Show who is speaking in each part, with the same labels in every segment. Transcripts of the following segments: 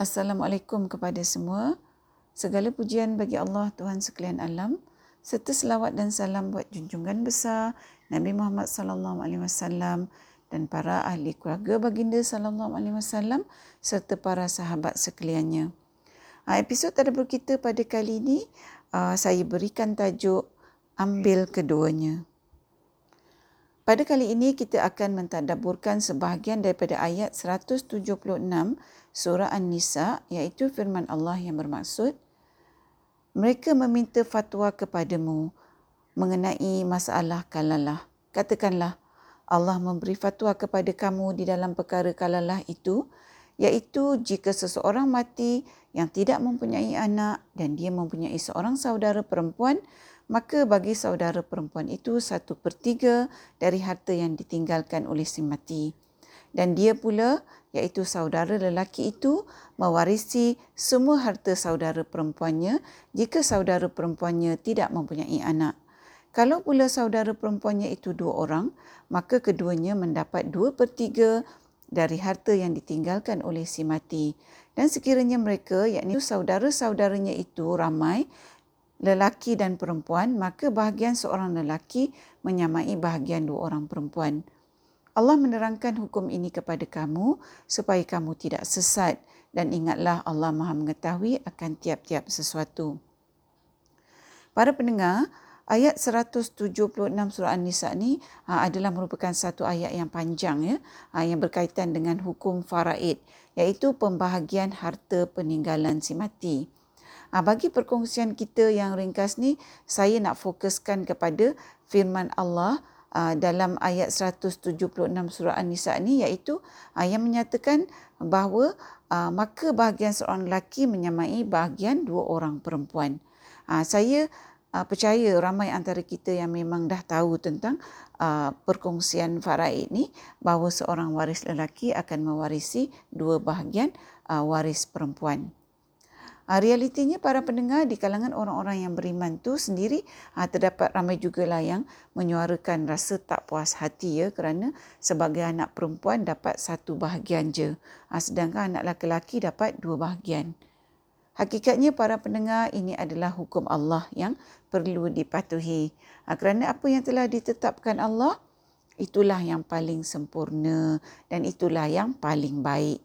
Speaker 1: Assalamualaikum kepada semua. Segala pujian bagi Allah Tuhan sekalian alam serta selawat dan salam buat junjungan besar Nabi Muhammad sallallahu alaihi wasallam dan para ahli keluarga baginda sallallahu alaihi wasallam serta para sahabat sekaliannya. Ha, episod tadabbur kita pada kali ini uh, saya berikan tajuk ambil keduanya. Pada kali ini kita akan mentadabburkan sebahagian daripada ayat 176 surah An-Nisa iaitu firman Allah yang bermaksud mereka meminta fatwa kepadamu mengenai masalah kalalah. Katakanlah Allah memberi fatwa kepada kamu di dalam perkara kalalah itu iaitu jika seseorang mati yang tidak mempunyai anak dan dia mempunyai seorang saudara perempuan maka bagi saudara perempuan itu satu per tiga dari harta yang ditinggalkan oleh si mati. Dan dia pula, iaitu saudara lelaki itu, mewarisi semua harta saudara perempuannya jika saudara perempuannya tidak mempunyai anak. Kalau pula saudara perempuannya itu dua orang, maka keduanya mendapat dua per tiga dari harta yang ditinggalkan oleh si mati. Dan sekiranya mereka, yakni saudara-saudaranya itu ramai, lelaki dan perempuan, maka bahagian seorang lelaki menyamai bahagian dua orang perempuan. Allah menerangkan hukum ini kepada kamu supaya kamu tidak sesat dan ingatlah Allah Maha mengetahui akan tiap-tiap sesuatu. Para pendengar, ayat 176 surah An-Nisa ni ha, adalah merupakan satu ayat yang panjang ya ha, yang berkaitan dengan hukum faraid iaitu pembahagian harta peninggalan si mati. Ha, bagi perkongsian kita yang ringkas ni, saya nak fokuskan kepada firman Allah uh, dalam ayat 176 surah An-Nisa ni iaitu uh, yang menyatakan bahawa maka bahagian seorang lelaki menyamai bahagian dua orang perempuan. Saya uh, percaya ramai antara kita yang memang dah tahu tentang uh, perkongsian faraid ni bahawa seorang waris lelaki akan mewarisi dua bahagian uh, waris perempuan. Ha, realitinya para pendengar di kalangan orang-orang yang beriman tu sendiri ha, terdapat ramai juga lah yang menyuarakan rasa tak puas hati ya kerana sebagai anak perempuan dapat satu bahagian je ha, sedangkan anak lelaki dapat dua bahagian. Hakikatnya para pendengar ini adalah hukum Allah yang perlu dipatuhi. Ha, kerana apa yang telah ditetapkan Allah itulah yang paling sempurna dan itulah yang paling baik.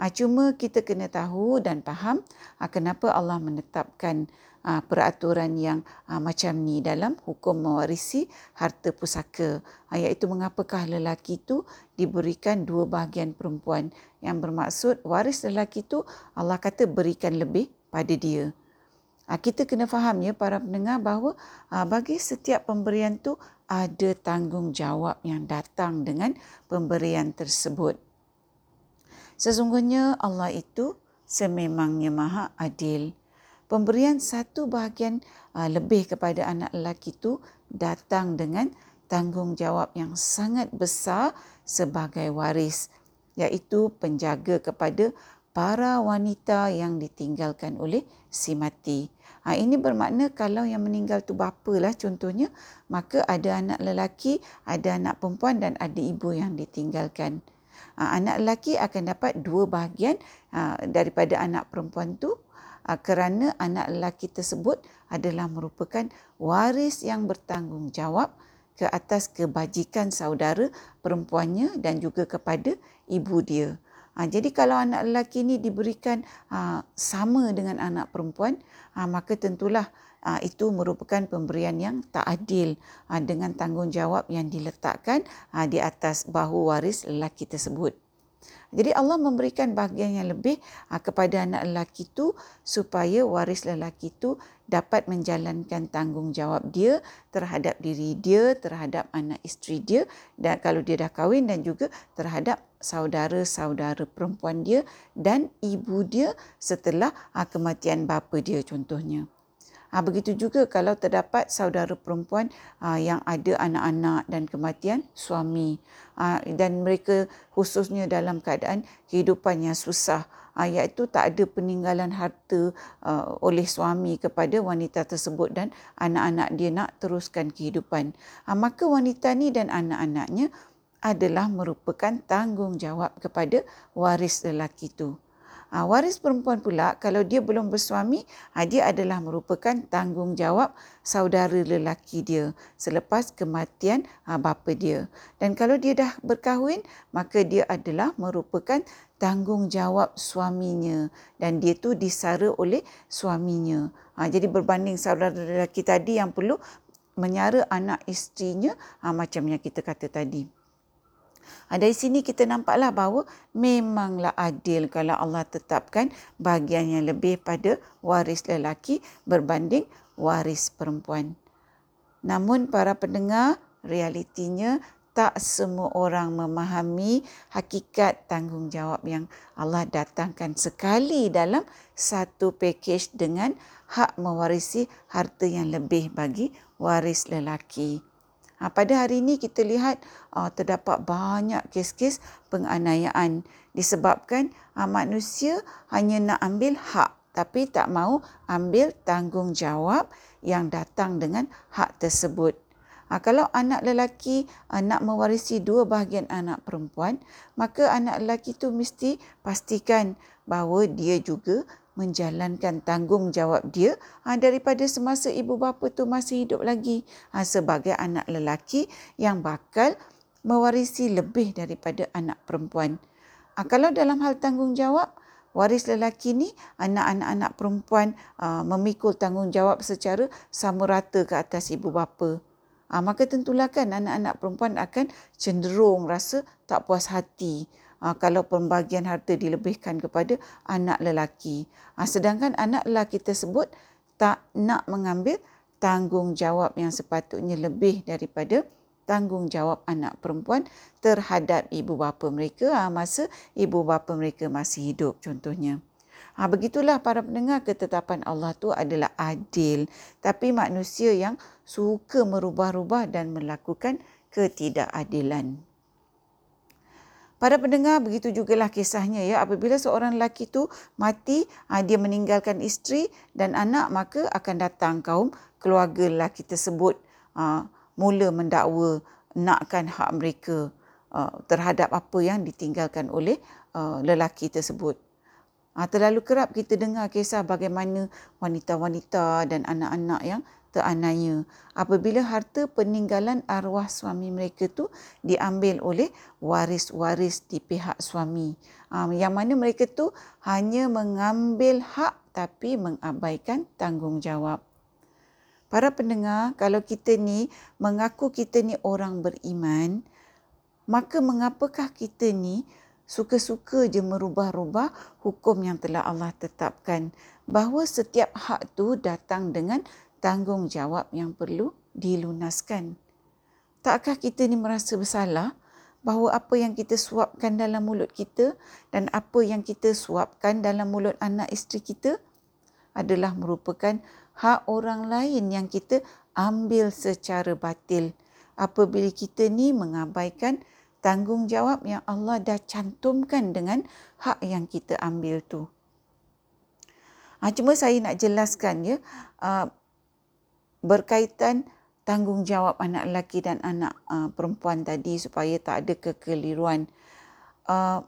Speaker 1: Ha, cuma kita kena tahu dan faham ha, kenapa Allah menetapkan ha, peraturan yang macam ni dalam hukum mewarisi harta pusaka. Iaitu mengapakah lelaki itu diberikan dua bahagian perempuan yang bermaksud waris lelaki itu Allah kata berikan lebih pada dia. Kita kena faham ya para pendengar bahawa ha, bagi setiap pemberian tu ada tanggungjawab yang datang dengan pemberian tersebut. Sesungguhnya Allah itu sememangnya maha adil. Pemberian satu bahagian uh, lebih kepada anak lelaki itu datang dengan tanggungjawab yang sangat besar sebagai waris iaitu penjaga kepada para wanita yang ditinggalkan oleh si mati. Ha, ini bermakna kalau yang meninggal tu bapa lah contohnya, maka ada anak lelaki, ada anak perempuan dan ada ibu yang ditinggalkan. Ah, anak lelaki akan dapat dua bahagian ah, daripada anak perempuan tu ah, kerana anak lelaki tersebut adalah merupakan waris yang bertanggungjawab ke atas kebajikan saudara perempuannya dan juga kepada ibu dia. jadi kalau anak lelaki ini diberikan sama dengan anak perempuan, maka tentulah itu merupakan pemberian yang tak adil uh, dengan tanggungjawab yang diletakkan uh, di atas bahu waris lelaki tersebut. Jadi Allah memberikan bahagian yang lebih kepada anak lelaki itu supaya waris lelaki itu dapat menjalankan tanggungjawab dia terhadap diri dia, terhadap anak isteri dia dan kalau dia dah kahwin dan juga terhadap saudara-saudara perempuan dia dan ibu dia setelah kematian bapa dia contohnya. Ha, begitu juga kalau terdapat saudara perempuan ha, yang ada anak-anak dan kematian suami ha, dan mereka khususnya dalam keadaan kehidupan yang susah ha, iaitu tak ada peninggalan harta uh, oleh suami kepada wanita tersebut dan anak-anak dia nak teruskan kehidupan. Ha, maka wanita ni dan anak-anaknya adalah merupakan tanggungjawab kepada waris lelaki itu. Ha, waris perempuan pula kalau dia belum bersuami, ha, dia adalah merupakan tanggungjawab saudara lelaki dia selepas kematian ha, bapa dia. Dan kalau dia dah berkahwin, maka dia adalah merupakan tanggungjawab suaminya dan dia tu disara oleh suaminya. Ha, jadi berbanding saudara lelaki tadi yang perlu menyara anak isterinya ha, macam yang kita kata tadi. Ha, dari sini kita nampaklah bahawa memanglah adil kalau Allah tetapkan bahagian yang lebih pada waris lelaki berbanding waris perempuan. Namun para pendengar, realitinya tak semua orang memahami hakikat tanggungjawab yang Allah datangkan sekali dalam satu pakej dengan hak mewarisi harta yang lebih bagi waris lelaki. Ha, pada hari ini kita lihat uh, terdapat banyak kes-kes penganiayaan disebabkan uh, manusia hanya nak ambil hak tapi tak mau ambil tanggungjawab yang datang dengan hak tersebut. Ha, kalau anak lelaki uh, nak mewarisi dua bahagian anak perempuan, maka anak lelaki itu mesti pastikan bahawa dia juga menjalankan tanggungjawab dia ha, daripada semasa ibu bapa tu masih hidup lagi ha, sebagai anak lelaki yang bakal mewarisi lebih daripada anak perempuan. Ha, kalau dalam hal tanggungjawab, waris lelaki ni anak-anak perempuan ha, memikul tanggungjawab secara sama rata ke atas ibu bapa. Ha, maka tentulah kan anak-anak perempuan akan cenderung rasa tak puas hati uh, kalau pembagian harta dilebihkan kepada anak lelaki. Uh, sedangkan anak lelaki tersebut tak nak mengambil tanggungjawab yang sepatutnya lebih daripada tanggungjawab anak perempuan terhadap ibu bapa mereka uh, masa ibu bapa mereka masih hidup contohnya. Ha, begitulah para pendengar ketetapan Allah tu adalah adil. Tapi manusia yang suka merubah-rubah dan melakukan ketidakadilan. Para pendengar begitu jugalah kisahnya ya apabila seorang lelaki tu mati ah, dia meninggalkan isteri dan anak maka akan datang kaum keluarga lelaki tersebut ah, mula mendakwa nakkan hak mereka ah, terhadap apa yang ditinggalkan oleh lelaki tersebut. Terlalu kerap kita dengar kisah bagaimana wanita-wanita dan anak-anak yang teranaya apabila harta peninggalan arwah suami mereka tu diambil oleh waris-waris di pihak suami. Um, yang mana mereka tu hanya mengambil hak tapi mengabaikan tanggungjawab. Para pendengar, kalau kita ni mengaku kita ni orang beriman, maka mengapakah kita ni suka-suka je merubah-rubah hukum yang telah Allah tetapkan bahawa setiap hak tu datang dengan tanggungjawab yang perlu dilunaskan. Takkah kita ni merasa bersalah bahawa apa yang kita suapkan dalam mulut kita dan apa yang kita suapkan dalam mulut anak isteri kita adalah merupakan hak orang lain yang kita ambil secara batil apabila kita ni mengabaikan tanggungjawab yang Allah dah cantumkan dengan hak yang kita ambil tu. Ha, cuma saya nak jelaskan ya, uh, berkaitan tanggungjawab anak lelaki dan anak uh, perempuan tadi supaya tak ada kekeliruan. Uh,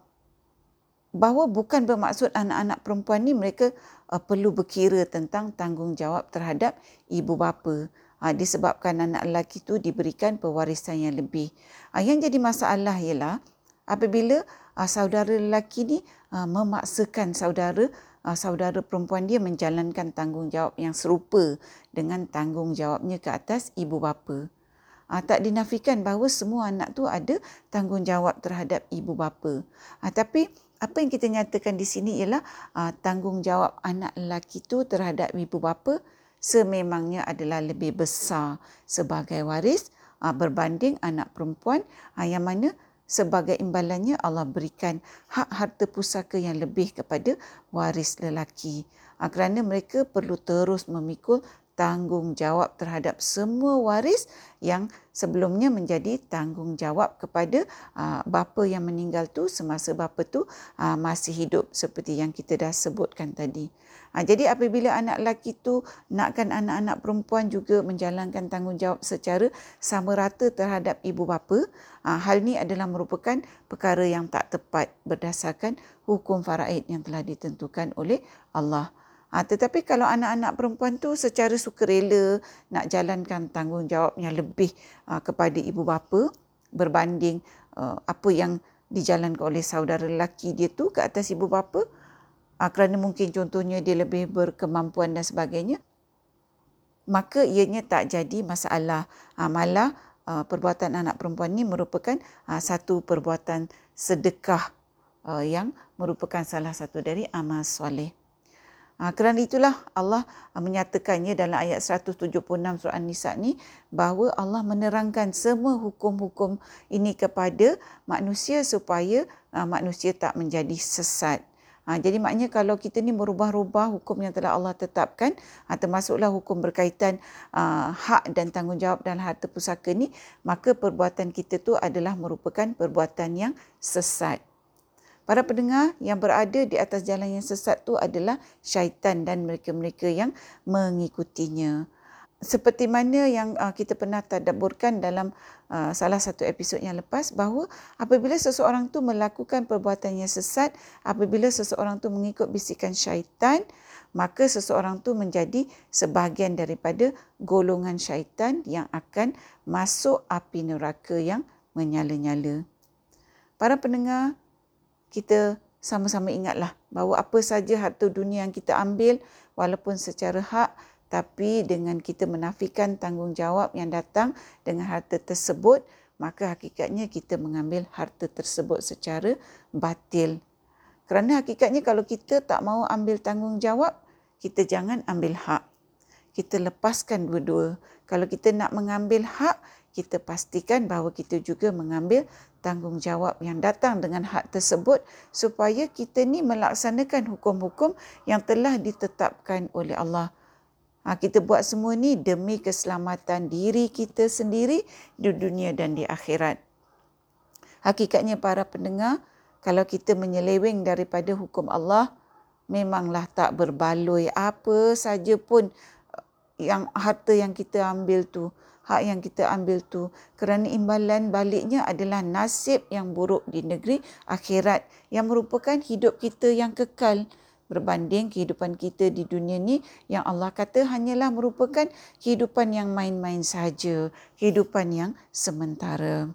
Speaker 1: bahawa bukan bermaksud anak-anak perempuan ni mereka uh, perlu berkira tentang tanggungjawab terhadap ibu bapa. Uh, disebabkan anak lelaki tu diberikan pewarisan yang lebih. Uh, yang jadi masalah ialah apabila uh, saudara lelaki ni uh, memaksakan saudara uh, saudara perempuan dia menjalankan tanggungjawab yang serupa dengan tanggungjawabnya ke atas ibu bapa. Uh, tak dinafikan bahawa semua anak tu ada tanggungjawab terhadap ibu bapa. Uh, tapi apa yang kita nyatakan di sini ialah uh, tanggungjawab anak lelaki tu terhadap ibu bapa sememangnya adalah lebih besar sebagai waris berbanding anak perempuan uh, yang mana sebagai imbalannya Allah berikan hak harta pusaka yang lebih kepada waris lelaki. Ha, kerana mereka perlu terus memikul tanggungjawab terhadap semua waris yang sebelumnya menjadi tanggungjawab kepada uh, bapa yang meninggal tu semasa bapa tu uh, masih hidup seperti yang kita dah sebutkan tadi. Uh, jadi apabila anak lelaki tu nakkan anak-anak perempuan juga menjalankan tanggungjawab secara sama rata terhadap ibu bapa, uh, hal ini adalah merupakan perkara yang tak tepat berdasarkan hukum faraid yang telah ditentukan oleh Allah. Ha, tetapi kalau anak-anak perempuan tu secara sukarela nak jalankan tanggungjawabnya lebih uh, kepada ibu bapa berbanding uh, apa yang dijalankan oleh saudara lelaki dia tu ke atas ibu bapa uh, kerana mungkin contohnya dia lebih berkemampuan dan sebagainya maka ianya tak jadi masalah uh, malah uh, perbuatan anak perempuan ni merupakan uh, satu perbuatan sedekah uh, yang merupakan salah satu dari amal soleh. Ha, kerana itulah Allah ah, menyatakannya dalam ayat 176 surah An-Nisa ni bahawa Allah menerangkan semua hukum-hukum ini kepada manusia supaya uh, manusia tak menjadi sesat. Ha, jadi maknanya kalau kita ni merubah-rubah hukum yang telah Allah tetapkan, ha, termasuklah hukum berkaitan uh, hak dan tanggungjawab dalam harta pusaka ni, maka perbuatan kita tu adalah merupakan perbuatan yang sesat. Para pendengar yang berada di atas jalan yang sesat tu adalah syaitan dan mereka-mereka yang mengikutinya. Seperti mana yang uh, kita pernah tadaburkan dalam uh, salah satu episod yang lepas bahawa apabila seseorang tu melakukan perbuatan yang sesat, apabila seseorang tu mengikut bisikan syaitan, maka seseorang tu menjadi sebahagian daripada golongan syaitan yang akan masuk api neraka yang menyala-nyala. Para pendengar, kita sama-sama ingatlah bahawa apa saja harta dunia yang kita ambil walaupun secara hak tapi dengan kita menafikan tanggungjawab yang datang dengan harta tersebut maka hakikatnya kita mengambil harta tersebut secara batil. Kerana hakikatnya kalau kita tak mau ambil tanggungjawab, kita jangan ambil hak. Kita lepaskan dua-dua. Kalau kita nak mengambil hak, kita pastikan bahawa kita juga mengambil tanggungjawab yang datang dengan hak tersebut supaya kita ni melaksanakan hukum-hukum yang telah ditetapkan oleh Allah. Ha, kita buat semua ni demi keselamatan diri kita sendiri di dunia dan di akhirat. Hakikatnya para pendengar, kalau kita menyeleweng daripada hukum Allah, memanglah tak berbaloi apa saja pun yang harta yang kita ambil tu hak yang kita ambil tu kerana imbalan baliknya adalah nasib yang buruk di negeri akhirat yang merupakan hidup kita yang kekal berbanding kehidupan kita di dunia ni yang Allah kata hanyalah merupakan kehidupan yang main-main saja, kehidupan yang sementara.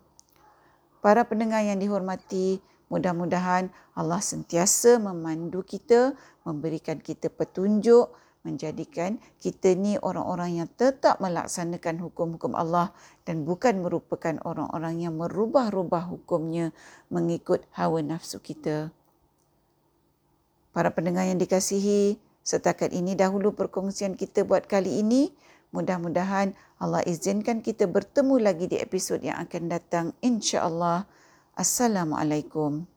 Speaker 1: Para pendengar yang dihormati, mudah-mudahan Allah sentiasa memandu kita, memberikan kita petunjuk, menjadikan kita ni orang-orang yang tetap melaksanakan hukum-hukum Allah dan bukan merupakan orang-orang yang merubah-rubah hukumnya mengikut hawa nafsu kita. Para pendengar yang dikasihi, setakat ini dahulu perkongsian kita buat kali ini. Mudah-mudahan Allah izinkan kita bertemu lagi di episod yang akan datang. InsyaAllah. Assalamualaikum.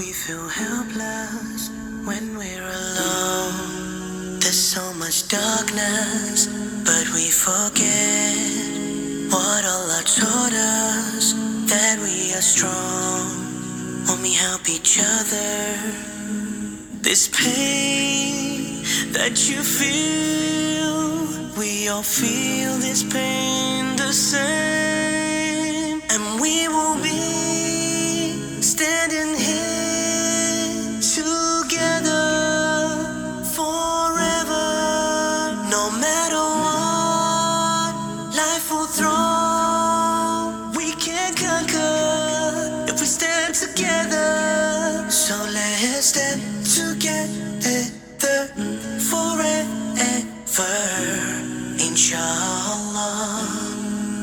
Speaker 1: We feel helpless when we're alone. There's so much darkness, but we forget what Allah taught us that we are strong when we help each other. This pain that you feel, we all feel this pain the same, and we will be